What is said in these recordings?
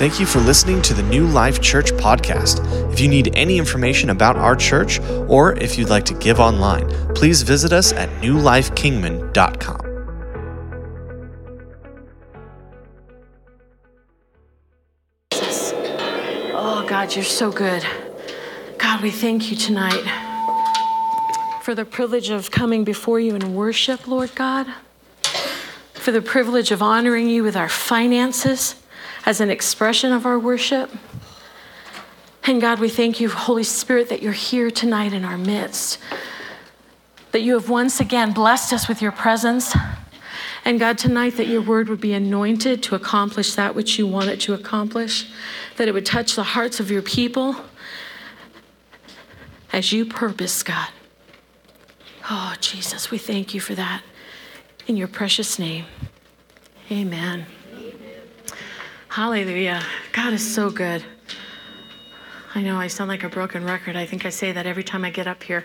Thank you for listening to the New Life Church podcast. If you need any information about our church or if you'd like to give online, please visit us at newlifekingman.com. Oh, God, you're so good. God, we thank you tonight for the privilege of coming before you in worship, Lord God, for the privilege of honoring you with our finances as an expression of our worship. And God, we thank you, Holy Spirit, that you're here tonight in our midst, that you have once again blessed us with your presence. And God, tonight that your word would be anointed to accomplish that which you want it to accomplish, that it would touch the hearts of your people as you purpose, God. Oh, Jesus, we thank you for that. In your precious name, amen. Hallelujah. God is so good. I know I sound like a broken record. I think I say that every time I get up here.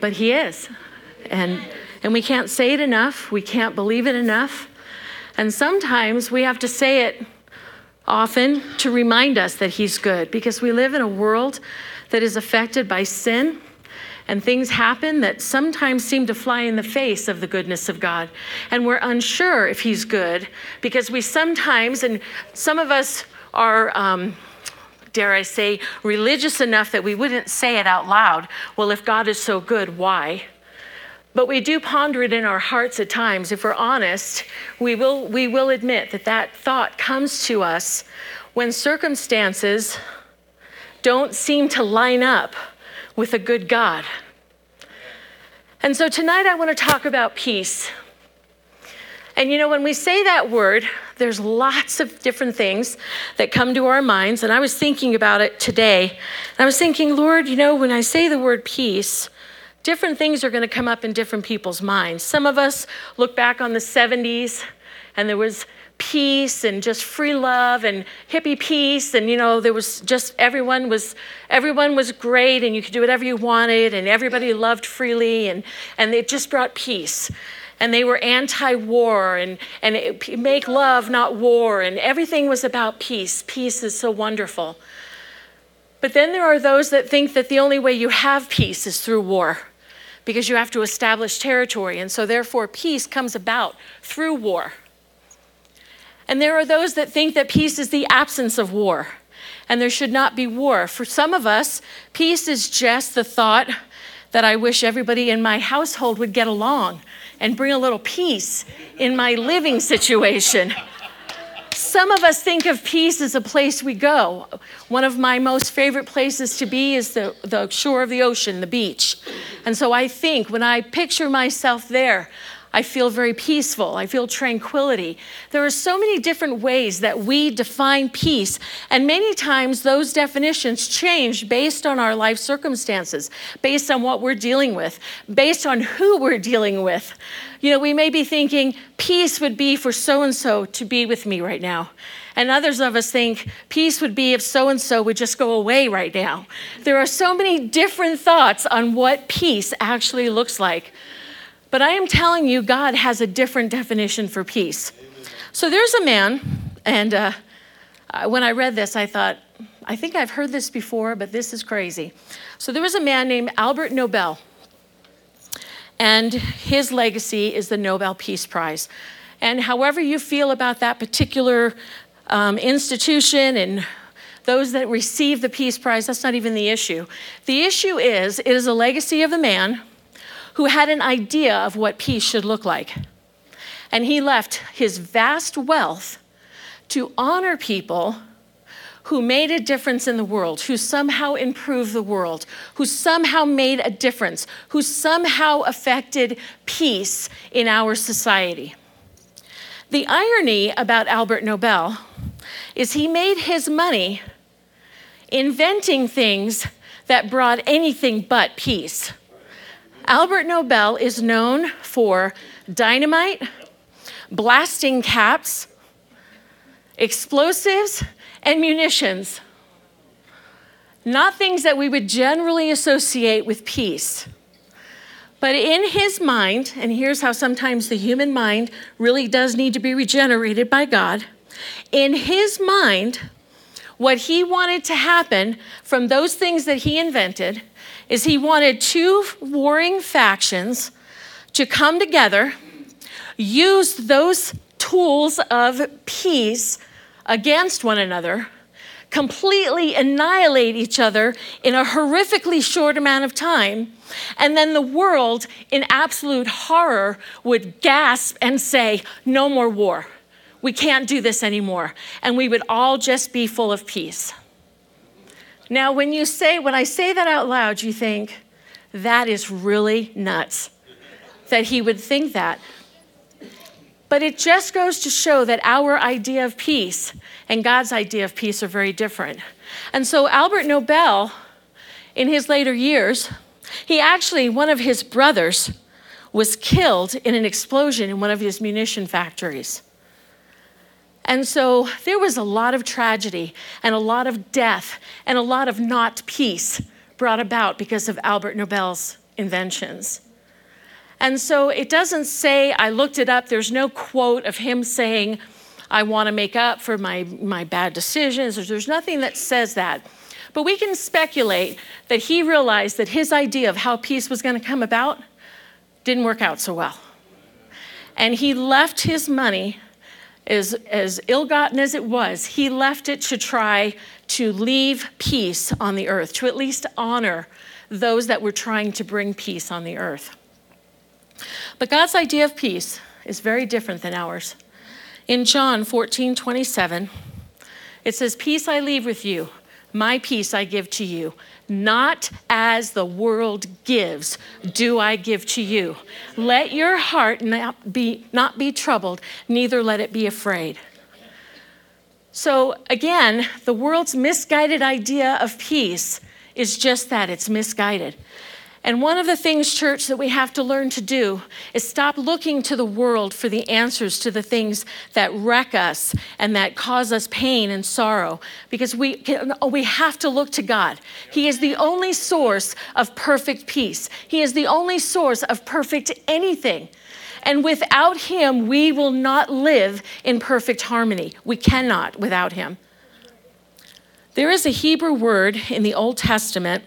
But He is. And, and we can't say it enough. We can't believe it enough. And sometimes we have to say it often to remind us that He's good because we live in a world that is affected by sin and things happen that sometimes seem to fly in the face of the goodness of God. And we're unsure if He's good because we sometimes, and some of us are. Um, dare I say, religious enough that we wouldn't say it out loud. Well, if God is so good, why? But we do ponder it in our hearts at times. If we're honest, we will, we will admit that that thought comes to us when circumstances don't seem to line up with a good God. And so tonight I want to talk about peace. And you know, when we say that word, there's lots of different things that come to our minds. And I was thinking about it today. And I was thinking, Lord, you know, when I say the word peace, different things are going to come up in different people's minds. Some of us look back on the 70s and there was peace and just free love and hippie peace. And you know there was just everyone was everyone was great and you could do whatever you wanted and everybody loved freely. And and it just brought peace. And they were anti-war and and it, make love not war. And everything was about peace. Peace is so wonderful. But then there are those that think that the only way you have peace is through war because you have to establish territory. And so therefore peace comes about through war and there are those that think that peace is the absence of war and there should not be war. For some of us, peace is just the thought that I wish everybody in my household would get along and bring a little peace in my living situation. Some of us think of peace as a place we go. One of my most favorite places to be is the, the shore of the ocean, the beach. And so I think when I picture myself there, I feel very peaceful. I feel tranquility. There are so many different ways that we define peace, and many times those definitions change based on our life circumstances, based on what we're dealing with, based on who we're dealing with. You know, we may be thinking peace would be for so and so to be with me right now. And others of us think peace would be if so and so would just go away right now. There are so many different thoughts on what peace actually looks like. But I am telling you, God has a different definition for peace. So there's a man, and uh, when I read this, I thought, I think I've heard this before, but this is crazy. So there was a man named Albert Nobel, and his legacy is the Nobel Peace Prize. And however you feel about that particular um, institution and those that receive the Peace Prize, that's not even the issue. The issue is it is a legacy of a man who had an idea of what peace should look like. And he left his vast wealth to honor people who made a difference in the world, who somehow improved the world, who somehow made a difference, who somehow affected peace in our society. The irony about Albert Nobel is he made his money inventing things that brought anything but peace. Albert Nobel is known for dynamite, blasting caps, explosives, and munitions. Not things that we would generally associate with peace. But in his mind, and here's how sometimes the human mind really does need to be regenerated by God. In his mind, what he wanted to happen from those things that he invented is he wanted two warring factions to come together, use those tools of peace against one another, completely annihilate each other in a horrifically short amount of time, and then the world, in absolute horror, would gasp and say, No more war. We can't do this anymore. And we would all just be full of peace. Now, when you say, when I say that out loud, you think, that is really nuts that he would think that. But it just goes to show that our idea of peace and God's idea of peace are very different. And so, Albert Nobel, in his later years, he actually, one of his brothers, was killed in an explosion in one of his munition factories. And so there was a lot of tragedy and a lot of death and a lot of not peace brought about because of Albert Nobel's inventions. And so it doesn't say, I looked it up, there's no quote of him saying, I want to make up for my, my bad decisions. There's nothing that says that. But we can speculate that he realized that his idea of how peace was going to come about didn't work out so well. And he left his money, as, as ill gotten as it was, he left it to try to leave peace on the earth, to at least honor those that were trying to bring peace on the earth. But God's idea of peace is very different than ours. In John 14 27, it says, Peace I leave with you, my peace I give to you. Not as the world gives, do I give to you. Let your heart not be, not be troubled, neither let it be afraid. So, again, the world's misguided idea of peace is just that it's misguided. And one of the things, church, that we have to learn to do is stop looking to the world for the answers to the things that wreck us and that cause us pain and sorrow. Because we, can, we have to look to God. He is the only source of perfect peace, He is the only source of perfect anything. And without Him, we will not live in perfect harmony. We cannot without Him. There is a Hebrew word in the Old Testament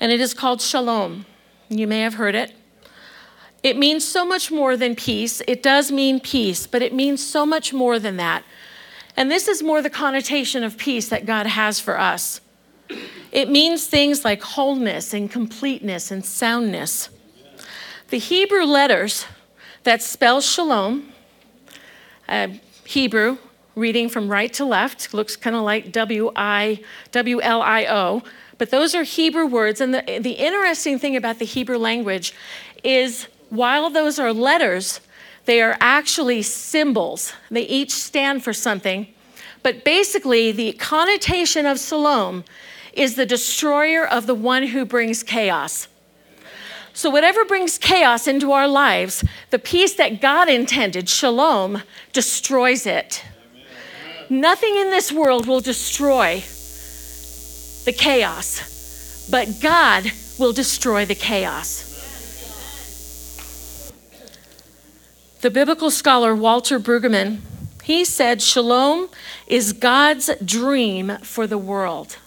and it is called shalom. You may have heard it. It means so much more than peace. It does mean peace, but it means so much more than that. And this is more the connotation of peace that God has for us. It means things like wholeness and completeness and soundness. The Hebrew letters that spell shalom, uh, Hebrew, reading from right to left, looks kind of like W I W L I O. But those are Hebrew words. And the, the interesting thing about the Hebrew language is while those are letters, they are actually symbols. They each stand for something. But basically, the connotation of Shalom is the destroyer of the one who brings chaos. So, whatever brings chaos into our lives, the peace that God intended, Shalom, destroys it. Amen. Nothing in this world will destroy the chaos, but God will destroy the chaos. The biblical scholar Walter Brueggemann, he said shalom is God's dream for the world.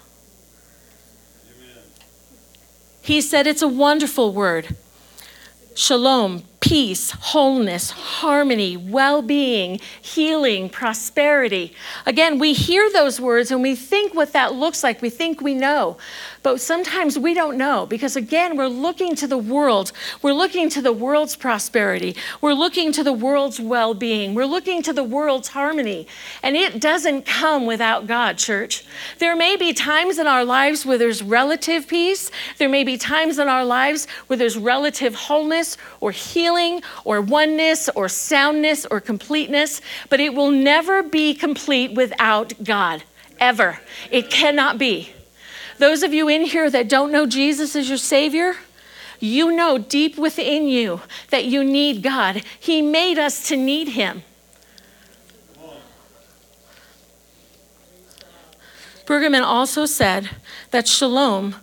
He said it's a wonderful word. Shalom, peace, wholeness, harmony, well being, healing, prosperity. Again, we hear those words and we think what that looks like. We think we know. But sometimes we don't know because, again, we're looking to the world. We're looking to the world's prosperity. We're looking to the world's well being. We're looking to the world's harmony. And it doesn't come without God, church. There may be times in our lives where there's relative peace, there may be times in our lives where there's relative wholeness or healing or oneness or soundness or completeness, but it will never be complete without God. Ever. It cannot be. Those of you in here that don't know Jesus as your Savior, you know deep within you that you need God. He made us to need Him. Brueggemann also said that shalom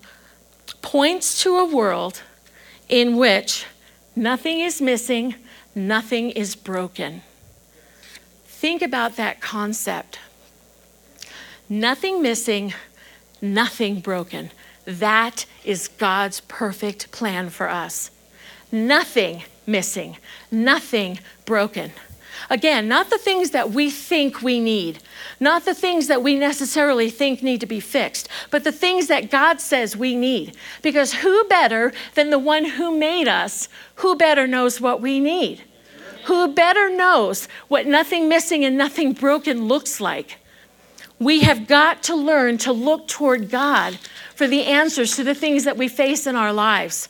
points to a world in which nothing is missing, nothing is broken. Think about that concept. Nothing missing, nothing broken. That is God's perfect plan for us. Nothing missing, nothing broken. Again, not the things that we think we need, not the things that we necessarily think need to be fixed, but the things that God says we need. Because who better than the one who made us, who better knows what we need? Who better knows what nothing missing and nothing broken looks like? We have got to learn to look toward God for the answers to the things that we face in our lives.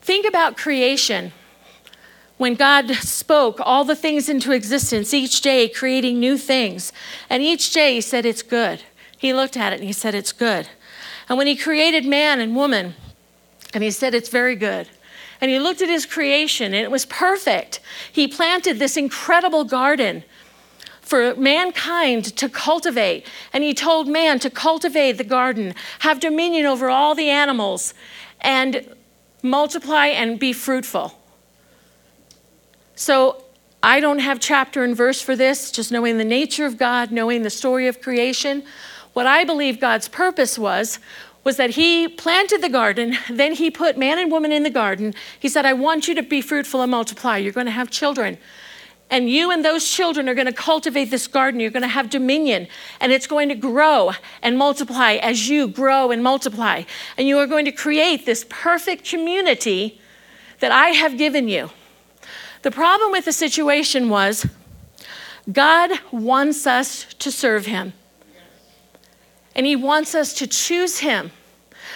Think about creation. When God spoke all the things into existence each day, creating new things, and each day He said, It's good. He looked at it and He said, It's good. And when He created man and woman, and He said, It's very good. And He looked at His creation and it was perfect. He planted this incredible garden for mankind to cultivate. And he told man to cultivate the garden, have dominion over all the animals, and multiply and be fruitful. So I don't have chapter and verse for this, just knowing the nature of God, knowing the story of creation. What I believe God's purpose was, was that He planted the garden, then He put man and woman in the garden. He said, I want you to be fruitful and multiply. You're going to have children. And you and those children are going to cultivate this garden. You're going to have dominion, and it's going to grow and multiply as you grow and multiply. And you are going to create this perfect community that I have given you. The problem with the situation was God wants us to serve Him, and He wants us to choose Him.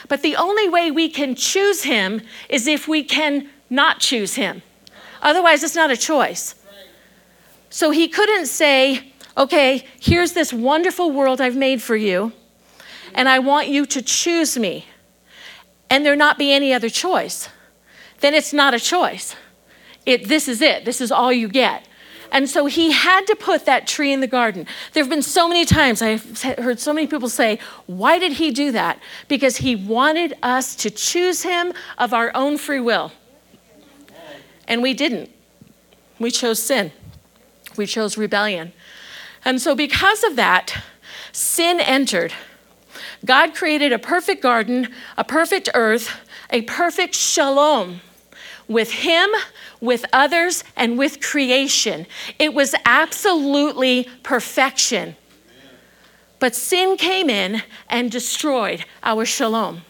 But the only way we can choose Him is if we can not choose Him. Otherwise, it's not a choice. So he couldn't say, okay, here's this wonderful world I've made for you, and I want you to choose me, and there not be any other choice. Then it's not a choice. It, this is it, this is all you get. And so he had to put that tree in the garden. There have been so many times I've heard so many people say, Why did he do that? Because he wanted us to choose him of our own free will. And we didn't. We chose sin. We chose rebellion. And so, because of that, sin entered. God created a perfect garden, a perfect earth, a perfect shalom with Him, with others, and with creation. It was absolutely perfection. But sin came in and destroyed our shalom.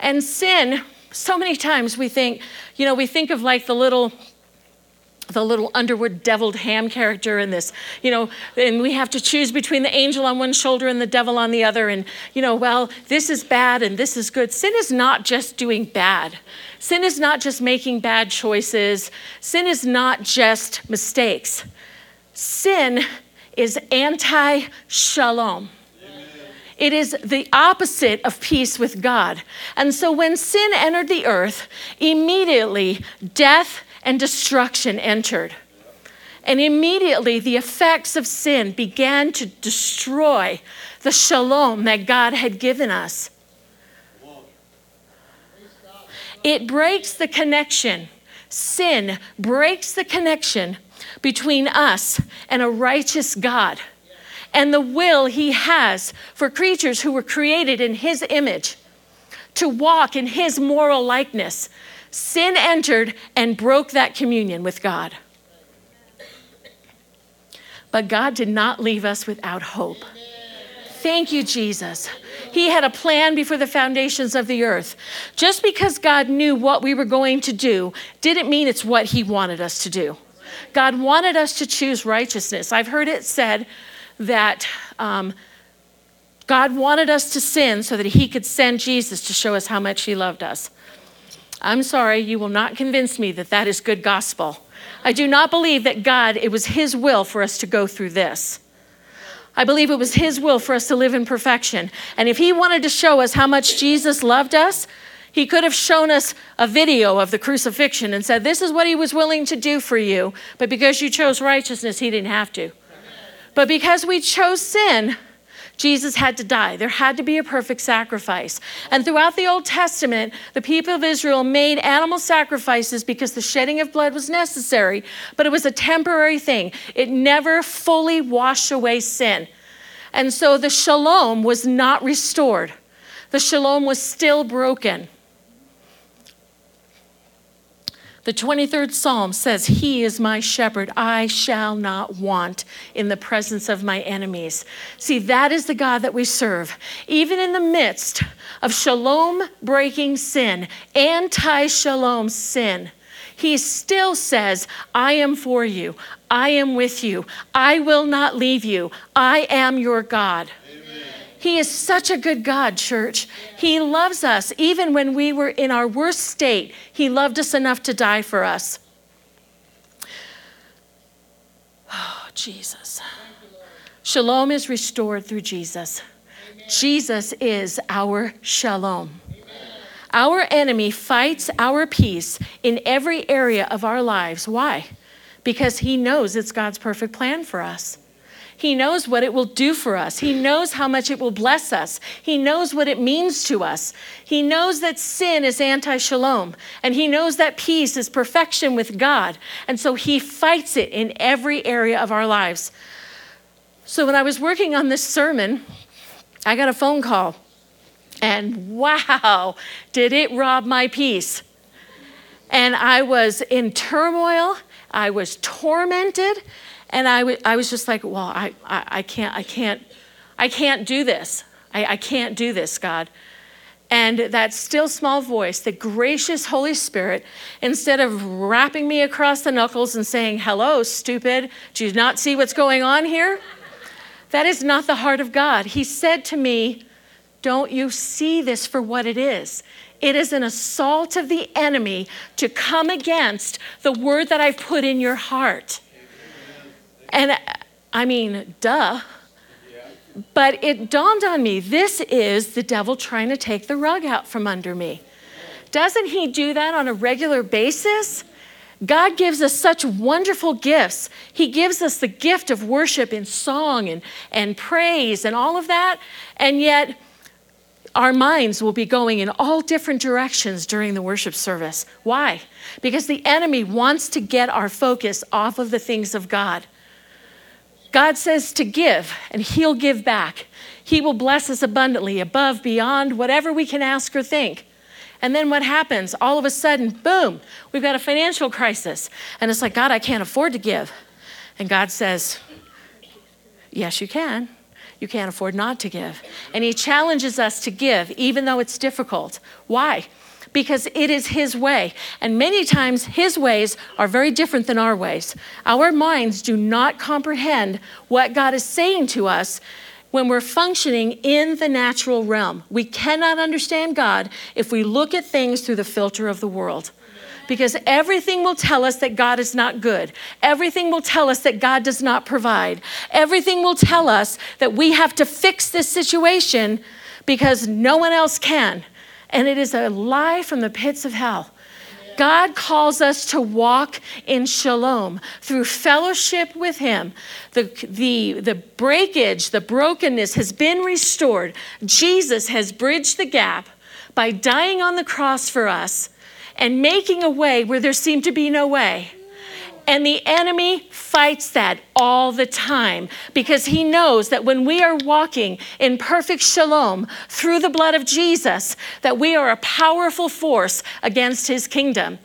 And sin, so many times we think, you know, we think of like the little the little Underwood deviled ham character in this, you know, and we have to choose between the angel on one shoulder and the devil on the other. And, you know, well, this is bad and this is good. Sin is not just doing bad, sin is not just making bad choices, sin is not just mistakes. Sin is anti shalom. It is the opposite of peace with God. And so when sin entered the earth, immediately death and destruction entered. And immediately the effects of sin began to destroy the shalom that God had given us. It breaks the connection. Sin breaks the connection between us and a righteous God and the will He has for creatures who were created in His image to walk in His moral likeness, sin entered and broke that communion with God. But God did not leave us without hope. Thank you, Jesus. He had a plan before the foundations of the earth. Just because God knew what we were going to do didn't mean it's what He wanted us to do. God wanted us to choose righteousness. I've heard it said that um, God wanted us to sin so that He could send Jesus to show us how much He loved us. I'm sorry, you will not convince me that that is good gospel. I do not believe that God, it was His will for us to go through this. I believe it was His will for us to live in perfection. And if He wanted to show us how much Jesus loved us, He could have shown us a video of the crucifixion and said, This is what He was willing to do for you. But because you chose righteousness, He didn't have to. But because we chose sin, Jesus had to die. There had to be a perfect sacrifice. And throughout the Old Testament, the people of Israel made animal sacrifices because the shedding of blood was necessary, but it was a temporary thing. It never fully washed away sin. And so the shalom was not restored, the shalom was still broken. The 23rd Psalm says, He is my shepherd. I shall not want in the presence of my enemies. See, that is the God that we serve. Even in the midst of shalom breaking sin, anti shalom sin, He still says, I am for you. I am with you. I will not leave you. I am your God. He is such a good God, church. He loves us. Even when we were in our worst state, He loved us enough to die for us. Oh, Jesus. Shalom is restored through Jesus. Jesus is our shalom. Our enemy fights our peace in every area of our lives. Why? Because he knows it's God's perfect plan for us. He knows what it will do for us. He knows how much it will bless us. He knows what it means to us. He knows that sin is anti shalom, and He knows that peace is perfection with God. And so He fights it in every area of our lives. So when I was working on this sermon, I got a phone call, and wow, did it rob my peace. And I was in turmoil, I was tormented. And I, w- I was just like, well, I, I, I, can't, I can't, I can't do this. I, I can't do this, God. And that still small voice, the gracious Holy Spirit, instead of rapping me across the knuckles and saying, hello, stupid, do you not see what's going on here? That is not the heart of God. He said to me, Don't you see this for what it is? It is an assault of the enemy to come against the word that I've put in your heart. And I mean, duh. But it dawned on me this is the devil trying to take the rug out from under me. Doesn't he do that on a regular basis? God gives us such wonderful gifts. He gives us the gift of worship in song and, and praise and all of that. And yet, our minds will be going in all different directions during the worship service. Why? Because the enemy wants to get our focus off of the things of God. God says to give, and He'll give back. He will bless us abundantly, above, beyond whatever we can ask or think. And then what happens? All of a sudden, boom, we've got a financial crisis. And it's like, God, I can't afford to give. And God says, Yes, you can. You can't afford not to give. And He challenges us to give, even though it's difficult. Why? Because it is His way. And many times, His ways are very different than our ways. Our minds do not comprehend what God is saying to us when we're functioning in the natural realm. We cannot understand God if we look at things through the filter of the world. Because everything will tell us that God is not good. Everything will tell us that God does not provide. Everything will tell us that we have to fix this situation because no one else can and it is a lie from the pits of hell. God calls us to walk in shalom through fellowship with Him. The, the, the breakage, the brokenness has been restored. Jesus has bridged the gap by dying on the cross for us and making a way where there seemed to be no way. And the enemy fights that all the time because he knows that when we are walking in perfect shalom through the blood of Jesus, that we are a powerful force against his kingdom.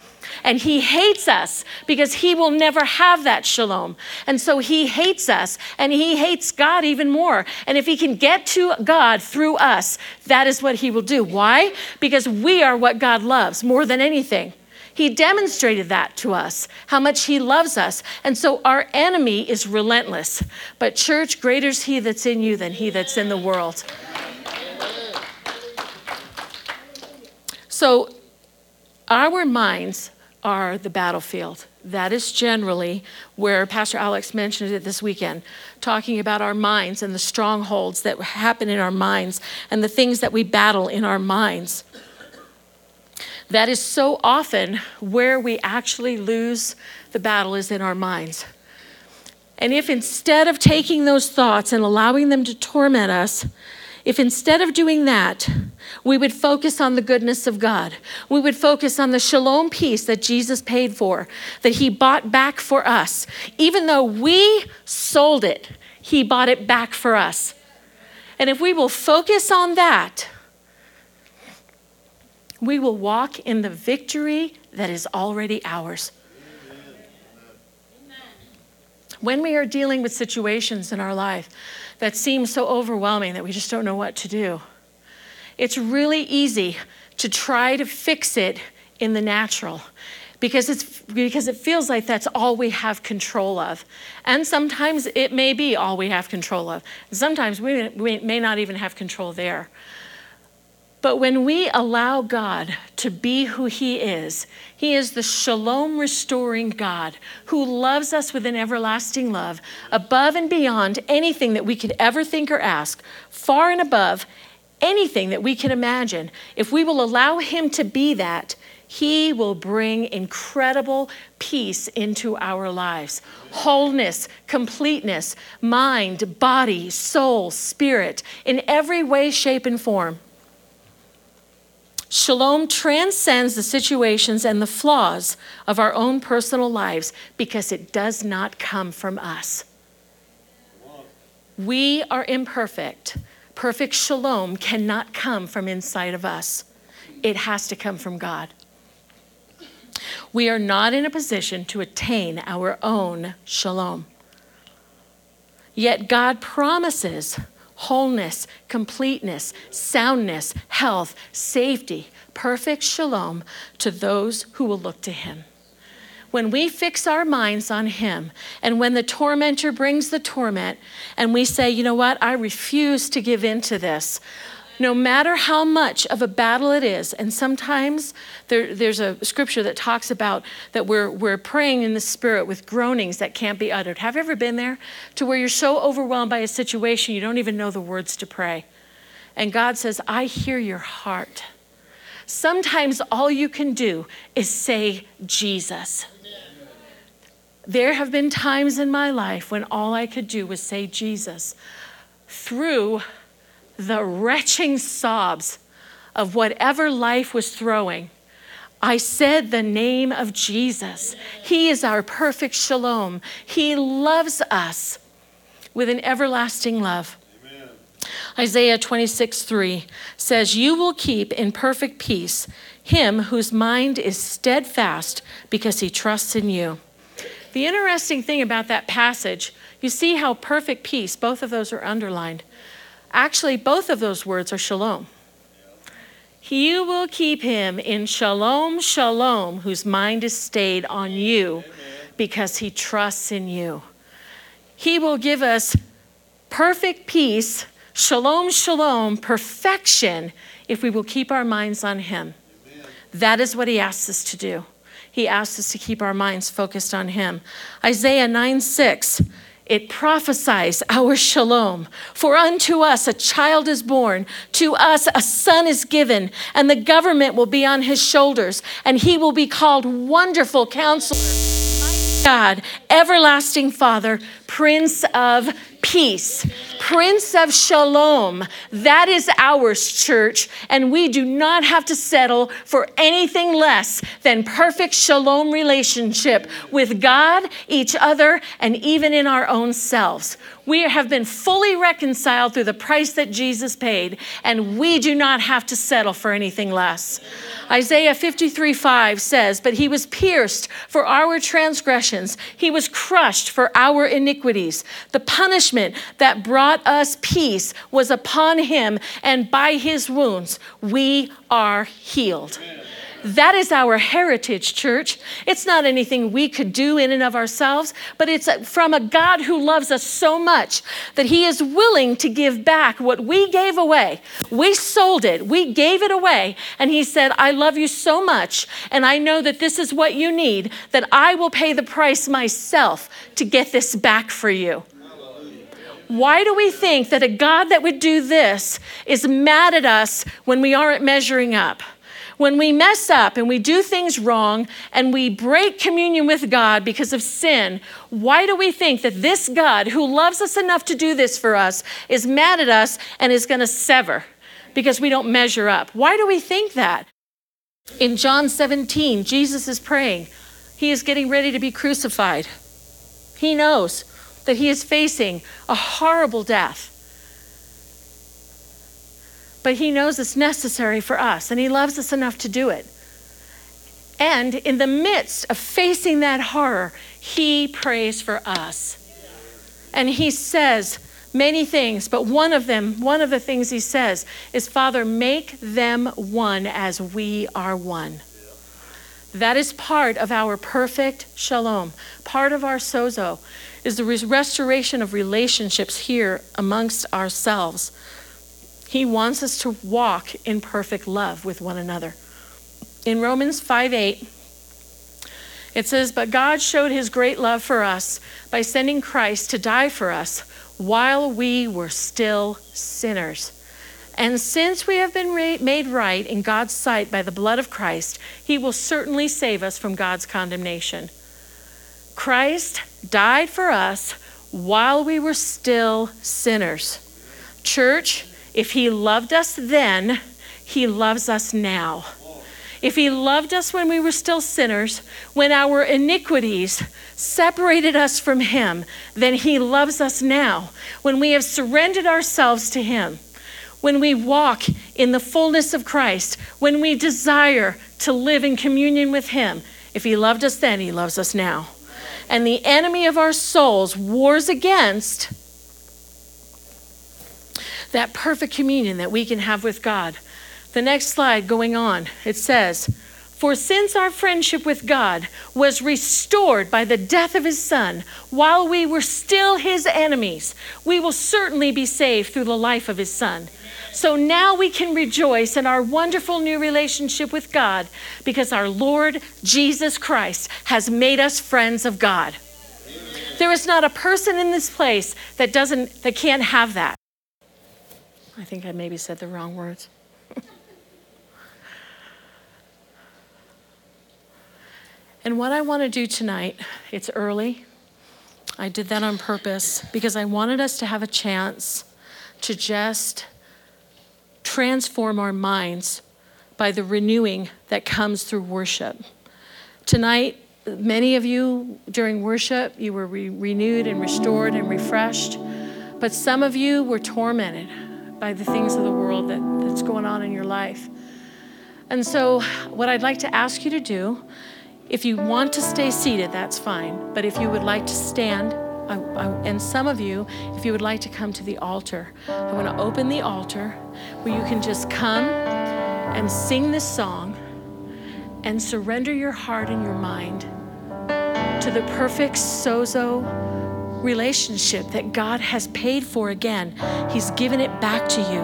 And he hates us because he will never have that shalom. And so he hates us and he hates God even more. And if he can get to God through us, that is what he will do. Why? Because we are what God loves more than anything. He demonstrated that to us, how much He loves us. And so our enemy is relentless. But, church, greater is He that's in you than He that's in the world. So, our minds are the battlefield. That is generally where Pastor Alex mentioned it this weekend, talking about our minds and the strongholds that happen in our minds and the things that we battle in our minds. That is so often where we actually lose the battle is in our minds. And if instead of taking those thoughts and allowing them to torment us, if instead of doing that, we would focus on the goodness of God, we would focus on the shalom peace that Jesus paid for, that he bought back for us. Even though we sold it, he bought it back for us. And if we will focus on that, we will walk in the victory that is already ours. When we are dealing with situations in our life that seem so overwhelming that we just don't know what to do, it's really easy to try to fix it in the natural because it's because it feels like that's all we have control of. And sometimes it may be all we have control of. Sometimes we, we may not even have control there but when we allow God to be who He is, He is the shalom restoring God who loves us with an everlasting love, above and beyond anything that we could ever think or ask, far and above anything that we can imagine. If we will allow Him to be that, He will bring incredible peace into our lives wholeness, completeness, mind, body, soul, spirit, in every way, shape, and form. Shalom transcends the situations and the flaws of our own personal lives because it does not come from us. We are imperfect. Perfect shalom cannot come from inside of us, it has to come from God. We are not in a position to attain our own shalom. Yet God promises wholeness, completeness, soundness, health, safety, perfect shalom to those who will look to him. When we fix our minds on him, and when the tormentor brings the torment, and we say, you know what, I refuse to give in to this, no matter how much of a battle it is, and sometimes there, there's a scripture that talks about that we're, we're praying in the spirit with groanings that can't be uttered. Have you ever been there to where you're so overwhelmed by a situation you don't even know the words to pray? And God says, I hear your heart. Sometimes all you can do is say, Jesus. There have been times in my life when all I could do was say, Jesus, through the retching sobs of whatever life was throwing, I said the name of Jesus. He is our perfect shalom. He loves us with an everlasting love. Amen. Isaiah 26, 3 says, You will keep in perfect peace him whose mind is steadfast because he trusts in you. The interesting thing about that passage, you see how perfect peace, both of those are underlined. Actually, both of those words are shalom. You will keep him in shalom, shalom, whose mind is stayed on you because he trusts in you. He will give us perfect peace, shalom, shalom, perfection, if we will keep our minds on him. That is what he asks us to do. He asks us to keep our minds focused on him. Isaiah 9 6 it prophesies our shalom. For unto us a child is born, to us a son is given, and the government will be on his shoulders, and he will be called Wonderful Counselor, God, Everlasting Father, Prince of peace, Prince of Shalom. That is ours, church. And we do not have to settle for anything less than perfect Shalom relationship with God, each other, and even in our own selves. We have been fully reconciled through the price that Jesus paid, and we do not have to settle for anything less. Isaiah 53 5 says, But he was pierced for our transgressions, he was crushed for our iniquities. The punishment that brought us peace was upon him, and by his wounds we are healed. Amen. That is our heritage, church. It's not anything we could do in and of ourselves, but it's from a God who loves us so much that he is willing to give back what we gave away. We sold it, we gave it away, and he said, I love you so much, and I know that this is what you need, that I will pay the price myself to get this back for you. Why do we think that a God that would do this is mad at us when we aren't measuring up? When we mess up and we do things wrong and we break communion with God because of sin, why do we think that this God, who loves us enough to do this for us, is mad at us and is going to sever because we don't measure up? Why do we think that? In John 17, Jesus is praying. He is getting ready to be crucified. He knows that he is facing a horrible death. But he knows it's necessary for us, and he loves us enough to do it. And in the midst of facing that horror, he prays for us. And he says many things, but one of them, one of the things he says is, Father, make them one as we are one. That is part of our perfect shalom. Part of our sozo is the restoration of relationships here amongst ourselves. He wants us to walk in perfect love with one another. In Romans 5 8, it says, But God showed his great love for us by sending Christ to die for us while we were still sinners. And since we have been made right in God's sight by the blood of Christ, he will certainly save us from God's condemnation. Christ died for us while we were still sinners. Church, if he loved us then, he loves us now. If he loved us when we were still sinners, when our iniquities separated us from him, then he loves us now. When we have surrendered ourselves to him, when we walk in the fullness of Christ, when we desire to live in communion with him, if he loved us then, he loves us now. And the enemy of our souls wars against that perfect communion that we can have with God. The next slide going on, it says, For since our friendship with God was restored by the death of his Son, while we were still his enemies, we will certainly be saved through the life of his Son. So now we can rejoice in our wonderful new relationship with God because our Lord Jesus Christ has made us friends of God. There is not a person in this place that doesn't that can't have that. I think I maybe said the wrong words. and what I want to do tonight, it's early. I did that on purpose because I wanted us to have a chance to just transform our minds by the renewing that comes through worship. Tonight, many of you during worship, you were re- renewed and restored and refreshed, but some of you were tormented by the things of the world that, that's going on in your life. And so, what I'd like to ask you to do, if you want to stay seated, that's fine. But if you would like to stand, I, I, and some of you, if you would like to come to the altar, I want to open the altar where you can just come and sing this song and surrender your heart and your mind to the perfect sozo relationship that God has paid for again. He's given it back to you.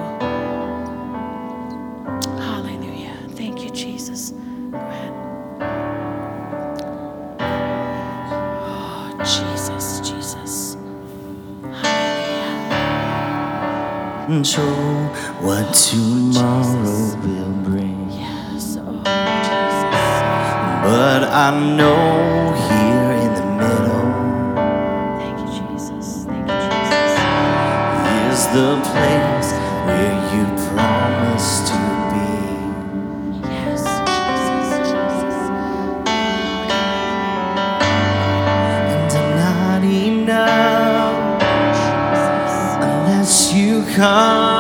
Hallelujah. Thank you, Jesus. Go ahead. Oh, Jesus, Jesus. Hallelujah. So what tomorrow will bring. Yes, oh, Jesus. But I know here come.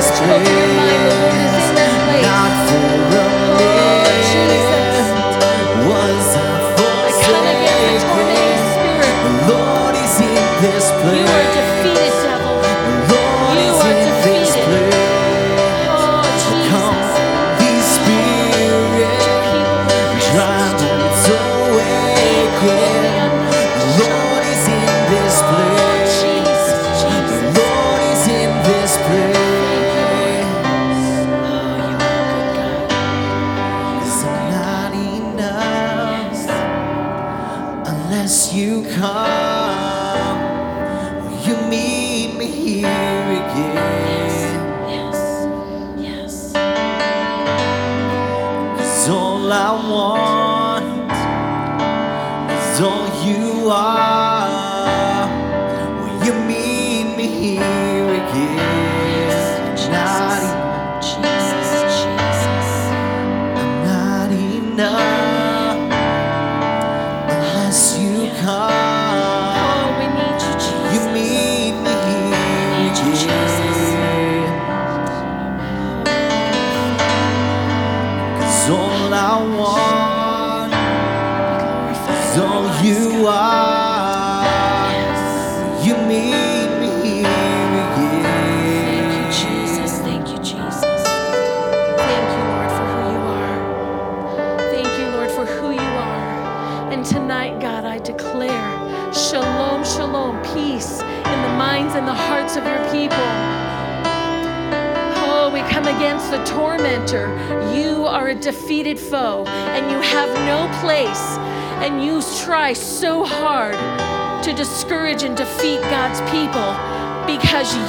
Place. Not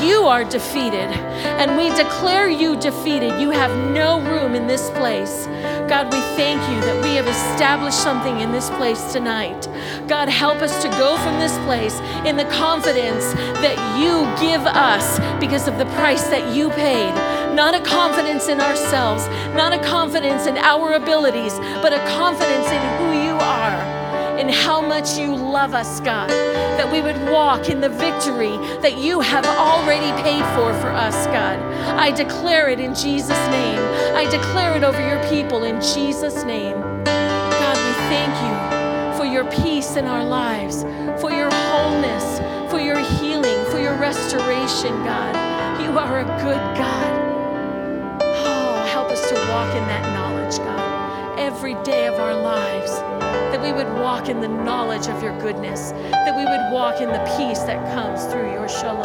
you are defeated. And we declare you defeated. You have no room in this place. God, we thank you that we have established something in this place tonight. God, help us to go from this place in the confidence that you give us because of the price that you paid. Not a confidence in ourselves, not a confidence in our abilities, but a confidence in who you are and how much you love us, God. That we would walk in the victory that you have already paid for for us, God. I declare it in Jesus' name. I declare it over your people in Jesus' name. God, we thank you for your peace in our lives, for your wholeness, for your healing, for your restoration, God. You are a good God. Oh, help us to walk in that knowledge, God, every day of our lives. That we would walk in the knowledge of your goodness, that we would walk in the peace that comes through your shalom.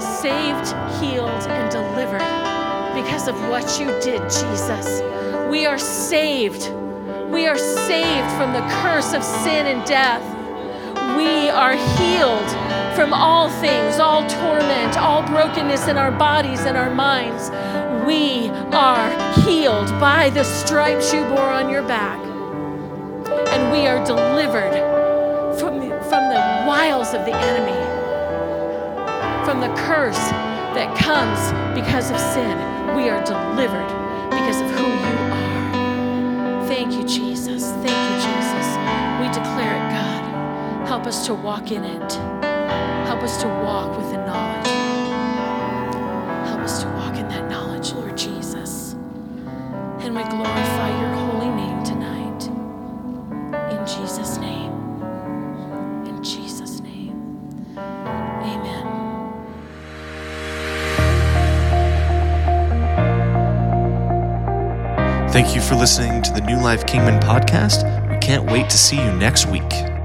Saved, healed, and delivered because of what you did, Jesus. We are saved. We are saved from the curse of sin and death. We are healed from all things, all torment, all brokenness in our bodies and our minds. We are healed by the stripes you bore on your back. And we are delivered from the, from the wiles of the enemy, from the curse that comes because of sin. We are delivered because of who you are. Thank you, Jesus. Thank you, Jesus. We declare it, God. Help us to walk in it. Help us to walk with the knowledge. Help us to walk in that knowledge, Lord Jesus. And we glorify your listening to the New Life Kingman podcast. We can't wait to see you next week.